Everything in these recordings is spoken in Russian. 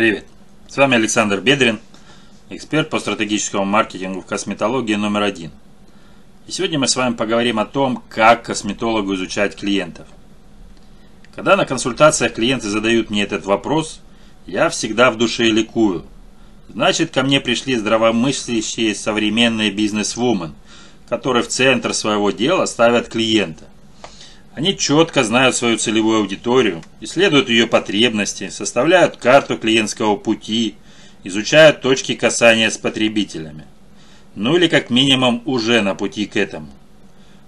Привет! С вами Александр Бедрин, эксперт по стратегическому маркетингу в косметологии номер один. И сегодня мы с вами поговорим о том, как косметологу изучать клиентов. Когда на консультациях клиенты задают мне этот вопрос, я всегда в душе ликую. Значит, ко мне пришли здравомыслящие современные бизнес-вумен, которые в центр своего дела ставят клиента. Они четко знают свою целевую аудиторию, исследуют ее потребности, составляют карту клиентского пути, изучают точки касания с потребителями. Ну или как минимум уже на пути к этому.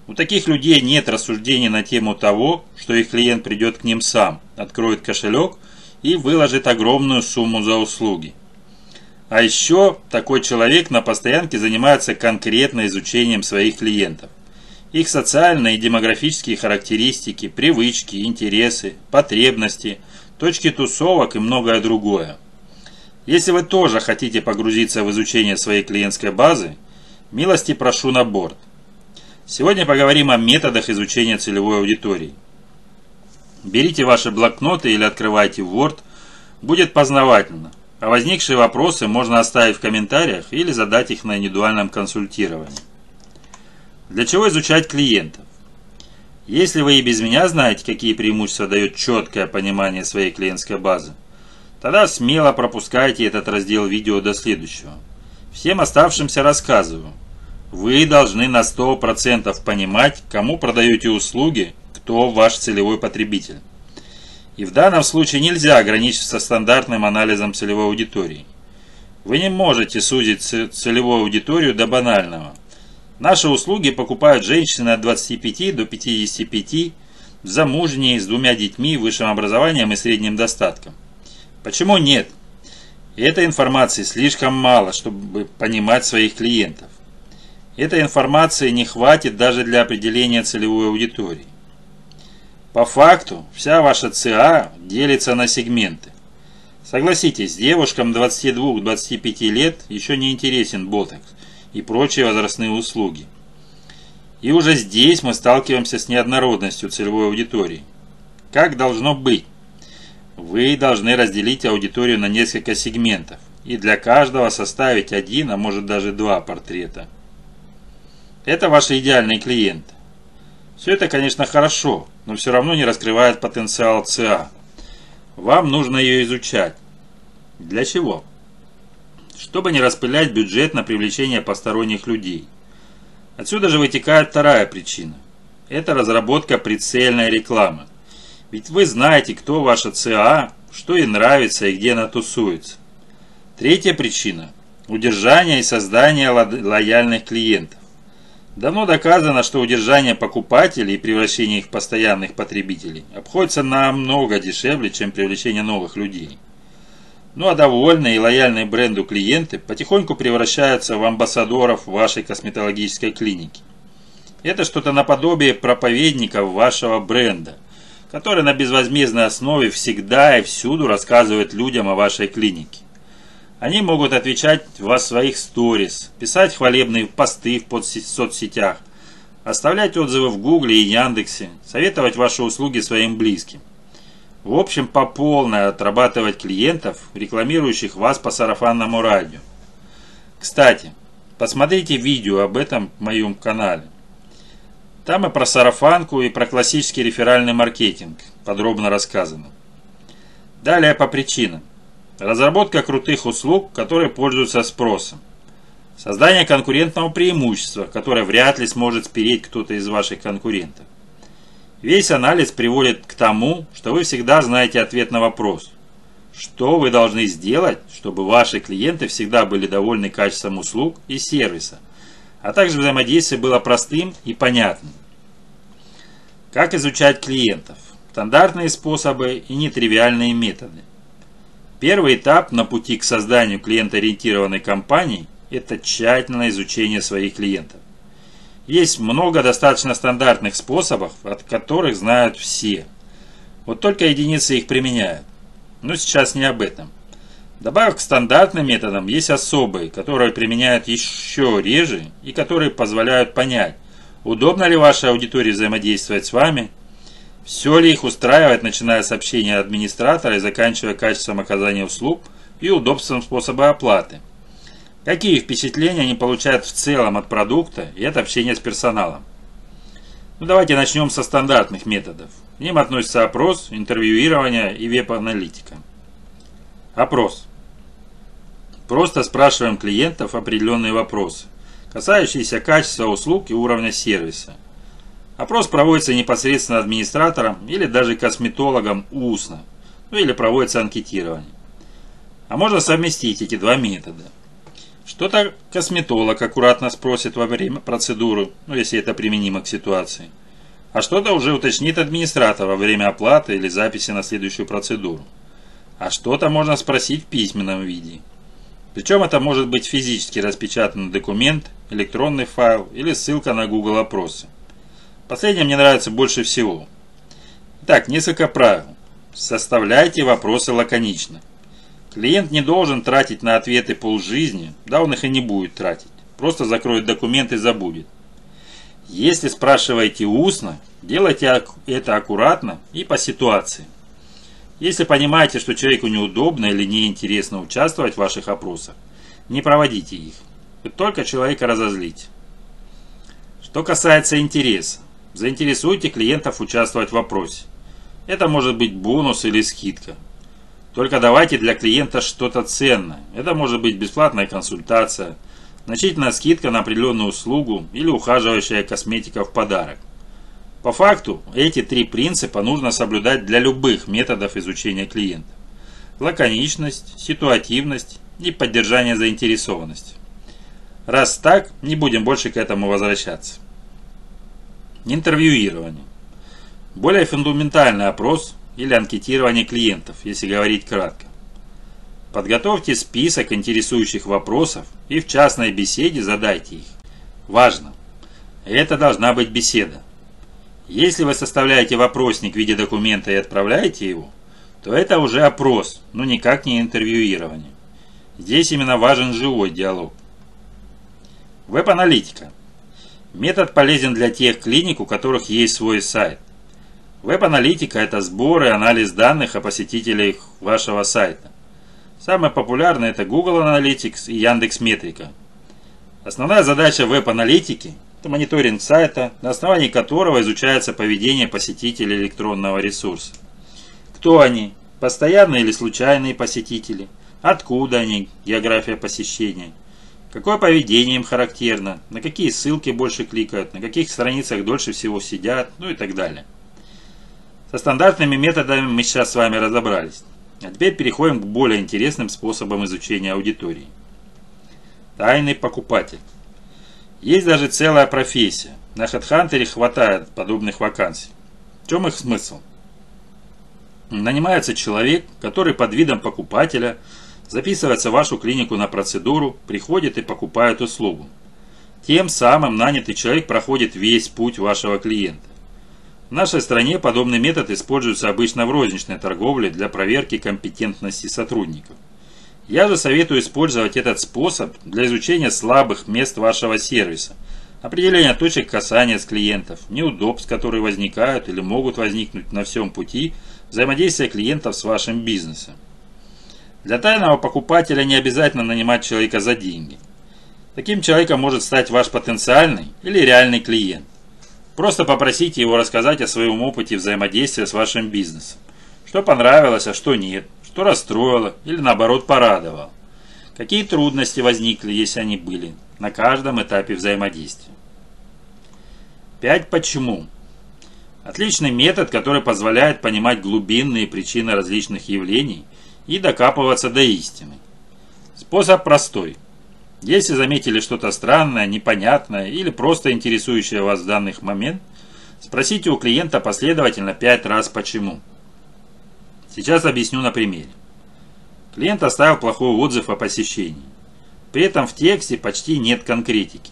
У таких людей нет рассуждений на тему того, что их клиент придет к ним сам, откроет кошелек и выложит огромную сумму за услуги. А еще такой человек на постоянке занимается конкретно изучением своих клиентов их социальные и демографические характеристики, привычки, интересы, потребности, точки тусовок и многое другое. Если вы тоже хотите погрузиться в изучение своей клиентской базы, милости прошу на борт. Сегодня поговорим о методах изучения целевой аудитории. Берите ваши блокноты или открывайте Word, будет познавательно. А возникшие вопросы можно оставить в комментариях или задать их на индивидуальном консультировании. Для чего изучать клиентов? Если вы и без меня знаете, какие преимущества дает четкое понимание своей клиентской базы, тогда смело пропускайте этот раздел видео до следующего. Всем оставшимся рассказываю. Вы должны на 100% понимать, кому продаете услуги, кто ваш целевой потребитель. И в данном случае нельзя ограничиться стандартным анализом целевой аудитории. Вы не можете сузить целевую аудиторию до банального – Наши услуги покупают женщины от 25 до 55, замужние, с двумя детьми, высшим образованием и средним достатком. Почему нет? Этой информации слишком мало, чтобы понимать своих клиентов. Этой информации не хватит даже для определения целевой аудитории. По факту, вся ваша ЦА делится на сегменты. Согласитесь, девушкам 22-25 лет еще не интересен ботокс – и прочие возрастные услуги. И уже здесь мы сталкиваемся с неоднородностью целевой аудитории. Как должно быть? Вы должны разделить аудиторию на несколько сегментов и для каждого составить один, а может даже два портрета. Это ваши идеальные клиенты. Все это, конечно, хорошо, но все равно не раскрывает потенциал ЦА. Вам нужно ее изучать. Для чего? Чтобы не распылять бюджет на привлечение посторонних людей. Отсюда же вытекает вторая причина. Это разработка прицельной рекламы. Ведь вы знаете, кто ваша ЦА, что ей нравится и где она тусуется. Третья причина – удержание и создание лояльных клиентов. Давно доказано, что удержание покупателей и превращение их в постоянных потребителей обходится намного дешевле, чем привлечение новых людей. Ну а довольные и лояльные бренду клиенты потихоньку превращаются в амбассадоров вашей косметологической клиники. Это что-то наподобие проповедников вашего бренда, которые на безвозмездной основе всегда и всюду рассказывают людям о вашей клинике. Они могут отвечать в своих сторис, писать хвалебные посты в соцсетях, оставлять отзывы в Гугле и Яндексе, советовать ваши услуги своим близким. В общем, по полной отрабатывать клиентов, рекламирующих вас по сарафанному радио. Кстати, посмотрите видео об этом в моем канале. Там и про сарафанку, и про классический реферальный маркетинг подробно рассказано. Далее по причинам. Разработка крутых услуг, которые пользуются спросом. Создание конкурентного преимущества, которое вряд ли сможет спереть кто-то из ваших конкурентов. Весь анализ приводит к тому, что вы всегда знаете ответ на вопрос. Что вы должны сделать, чтобы ваши клиенты всегда были довольны качеством услуг и сервиса, а также взаимодействие было простым и понятным. Как изучать клиентов? Стандартные способы и нетривиальные методы. Первый этап на пути к созданию клиентоориентированной компании – это тщательное изучение своих клиентов. Есть много достаточно стандартных способов, от которых знают все. Вот только единицы их применяют. Но сейчас не об этом. Добавив к стандартным методам, есть особые, которые применяют еще реже и которые позволяют понять, удобно ли вашей аудитории взаимодействовать с вами, Все ли их устраивает, начиная с общения администратора и заканчивая качеством оказания услуг и удобством способа оплаты? Какие впечатления они получают в целом от продукта и от общения с персоналом? Ну, давайте начнем со стандартных методов. К ним относятся опрос, интервьюирование и веб-аналитика. Опрос. Просто спрашиваем клиентов определенные вопросы, касающиеся качества услуг и уровня сервиса. Опрос проводится непосредственно администратором или даже косметологом устно, ну или проводится анкетирование. А можно совместить эти два метода. Что-то косметолог аккуратно спросит во время процедуры, ну если это применимо к ситуации. А что-то уже уточнит администратор во время оплаты или записи на следующую процедуру. А что-то можно спросить в письменном виде. Причем это может быть физически распечатанный документ, электронный файл или ссылка на Google опросы. Последнее мне нравится больше всего. Итак, несколько правил. Составляйте вопросы лаконично. Клиент не должен тратить на ответы полжизни, да он их и не будет тратить. Просто закроет документ и забудет. Если спрашиваете устно, делайте это аккуратно и по ситуации. Если понимаете, что человеку неудобно или неинтересно участвовать в ваших опросах, не проводите их. Вы только человека разозлите. Что касается интереса, заинтересуйте клиентов участвовать в вопросе. Это может быть бонус или скидка. Только давайте для клиента что-то ценное. Это может быть бесплатная консультация, значительная скидка на определенную услугу или ухаживающая косметика в подарок. По факту, эти три принципа нужно соблюдать для любых методов изучения клиента. Лаконичность, ситуативность и поддержание заинтересованности. Раз так, не будем больше к этому возвращаться. Интервьюирование. Более фундаментальный опрос или анкетирование клиентов, если говорить кратко. Подготовьте список интересующих вопросов и в частной беседе задайте их. Важно. Это должна быть беседа. Если вы составляете вопросник в виде документа и отправляете его, то это уже опрос, но никак не интервьюирование. Здесь именно важен живой диалог. Веб-аналитика. Метод полезен для тех клиник, у которых есть свой сайт. Веб-аналитика – это сбор и анализ данных о посетителях вашего сайта. Самые популярные – это Google Analytics и Яндекс Метрика. Основная задача веб-аналитики это мониторинг сайта, на основании которого изучается поведение посетителей электронного ресурса. Кто они? Постоянные или случайные посетители? Откуда они? География посещения. Какое поведение им характерно? На какие ссылки больше кликают? На каких страницах дольше всего сидят? Ну и так далее. Со стандартными методами мы сейчас с вами разобрались. А теперь переходим к более интересным способам изучения аудитории. Тайный покупатель. Есть даже целая профессия. На HeadHunter хватает подобных вакансий. В чем их смысл? Нанимается человек, который под видом покупателя записывается в вашу клинику на процедуру, приходит и покупает услугу. Тем самым нанятый человек проходит весь путь вашего клиента. В нашей стране подобный метод используется обычно в розничной торговле для проверки компетентности сотрудников. Я же советую использовать этот способ для изучения слабых мест вашего сервиса, определения точек касания с клиентов, неудобств, которые возникают или могут возникнуть на всем пути взаимодействия клиентов с вашим бизнесом. Для тайного покупателя не обязательно нанимать человека за деньги. Таким человеком может стать ваш потенциальный или реальный клиент. Просто попросите его рассказать о своем опыте взаимодействия с вашим бизнесом. Что понравилось, а что нет что расстроило или наоборот порадовало. Какие трудности возникли, если они были, на каждом этапе взаимодействия. 5 почему. Отличный метод, который позволяет понимать глубинные причины различных явлений и докапываться до истины. Способ простой. Если заметили что-то странное, непонятное или просто интересующее вас в данный момент, спросите у клиента последовательно 5 раз почему. Сейчас объясню на примере. Клиент оставил плохой отзыв о посещении. При этом в тексте почти нет конкретики.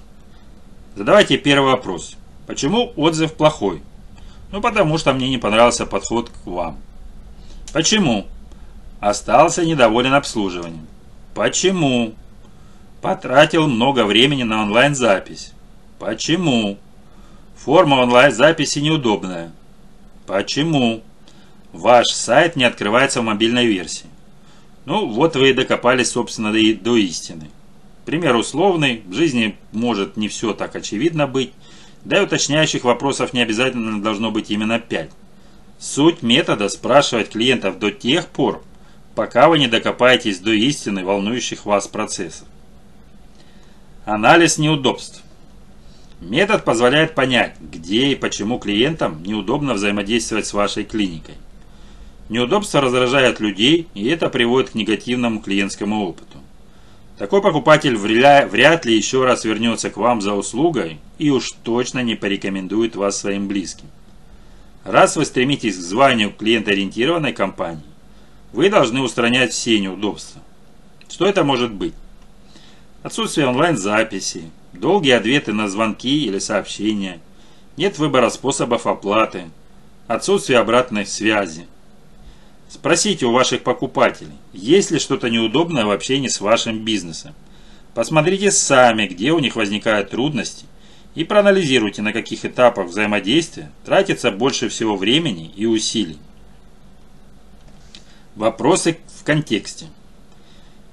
Задавайте первый вопрос. Почему отзыв плохой? Ну, потому что мне не понравился подход к вам. Почему? Остался недоволен обслуживанием. Почему? Потратил много времени на онлайн-запись. Почему? Форма онлайн-записи неудобная. Почему? Ваш сайт не открывается в мобильной версии. Ну, вот вы и докопались, собственно, до, до истины. Пример условный, в жизни может не все так очевидно быть, да и уточняющих вопросов не обязательно должно быть именно 5. Суть метода спрашивать клиентов до тех пор, пока вы не докопаетесь до истины волнующих вас процессов. Анализ неудобств. Метод позволяет понять, где и почему клиентам неудобно взаимодействовать с вашей клиникой. Неудобства раздражают людей, и это приводит к негативному клиентскому опыту. Такой покупатель вряд ли еще раз вернется к вам за услугой и уж точно не порекомендует вас своим близким. Раз вы стремитесь к званию клиентоориентированной компании, вы должны устранять все неудобства. Что это может быть? Отсутствие онлайн-записи, долгие ответы на звонки или сообщения, нет выбора способов оплаты, отсутствие обратной связи. Спросите у ваших покупателей, есть ли что-то неудобное в общении с вашим бизнесом. Посмотрите сами, где у них возникают трудности, и проанализируйте, на каких этапах взаимодействия тратится больше всего времени и усилий. Вопросы в контексте.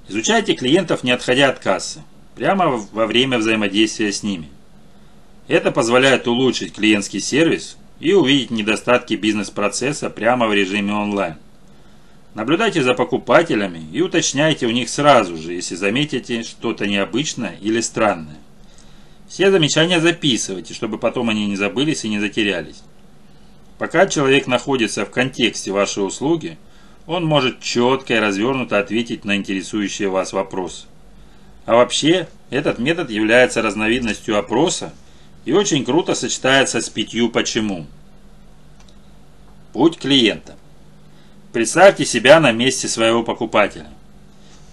Изучайте клиентов, не отходя от кассы, прямо во время взаимодействия с ними. Это позволяет улучшить клиентский сервис и увидеть недостатки бизнес-процесса прямо в режиме онлайн. Наблюдайте за покупателями и уточняйте у них сразу же, если заметите что-то необычное или странное. Все замечания записывайте, чтобы потом они не забылись и не затерялись. Пока человек находится в контексте вашей услуги, он может четко и развернуто ответить на интересующие вас вопросы. А вообще, этот метод является разновидностью опроса и очень круто сочетается с пятью «почему». Путь клиента. Представьте себя на месте своего покупателя.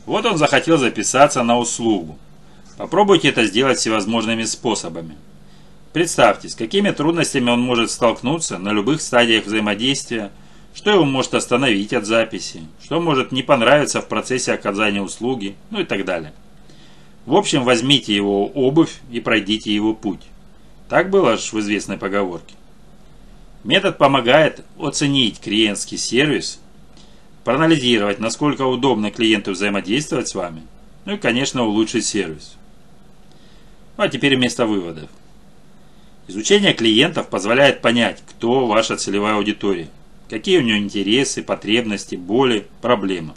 Вот он захотел записаться на услугу. Попробуйте это сделать всевозможными способами. Представьте, с какими трудностями он может столкнуться на любых стадиях взаимодействия – что его может остановить от записи, что может не понравиться в процессе оказания услуги, ну и так далее. В общем, возьмите его обувь и пройдите его путь. Так было аж в известной поговорке. Метод помогает оценить клиентский сервис, проанализировать, насколько удобно клиенту взаимодействовать с вами, ну и, конечно, улучшить сервис. Ну а теперь вместо выводов. Изучение клиентов позволяет понять, кто ваша целевая аудитория – какие у него интересы, потребности, боли, проблемы.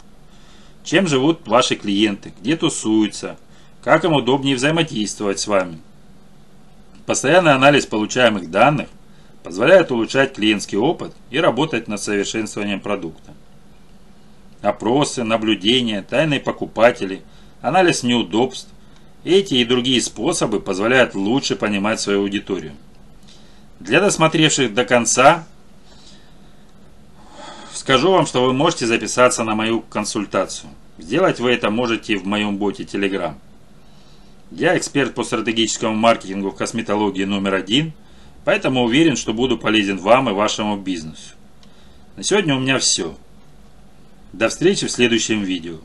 Чем живут ваши клиенты, где тусуются, как им удобнее взаимодействовать с вами. Постоянный анализ получаемых данных позволяет улучшать клиентский опыт и работать над совершенствованием продукта. Опросы, наблюдения, тайные покупатели, анализ неудобств – эти и другие способы позволяют лучше понимать свою аудиторию. Для досмотревших до конца Скажу вам, что вы можете записаться на мою консультацию. Сделать вы это можете в моем боте Telegram. Я эксперт по стратегическому маркетингу в косметологии номер один, поэтому уверен, что буду полезен вам и вашему бизнесу. На сегодня у меня все. До встречи в следующем видео.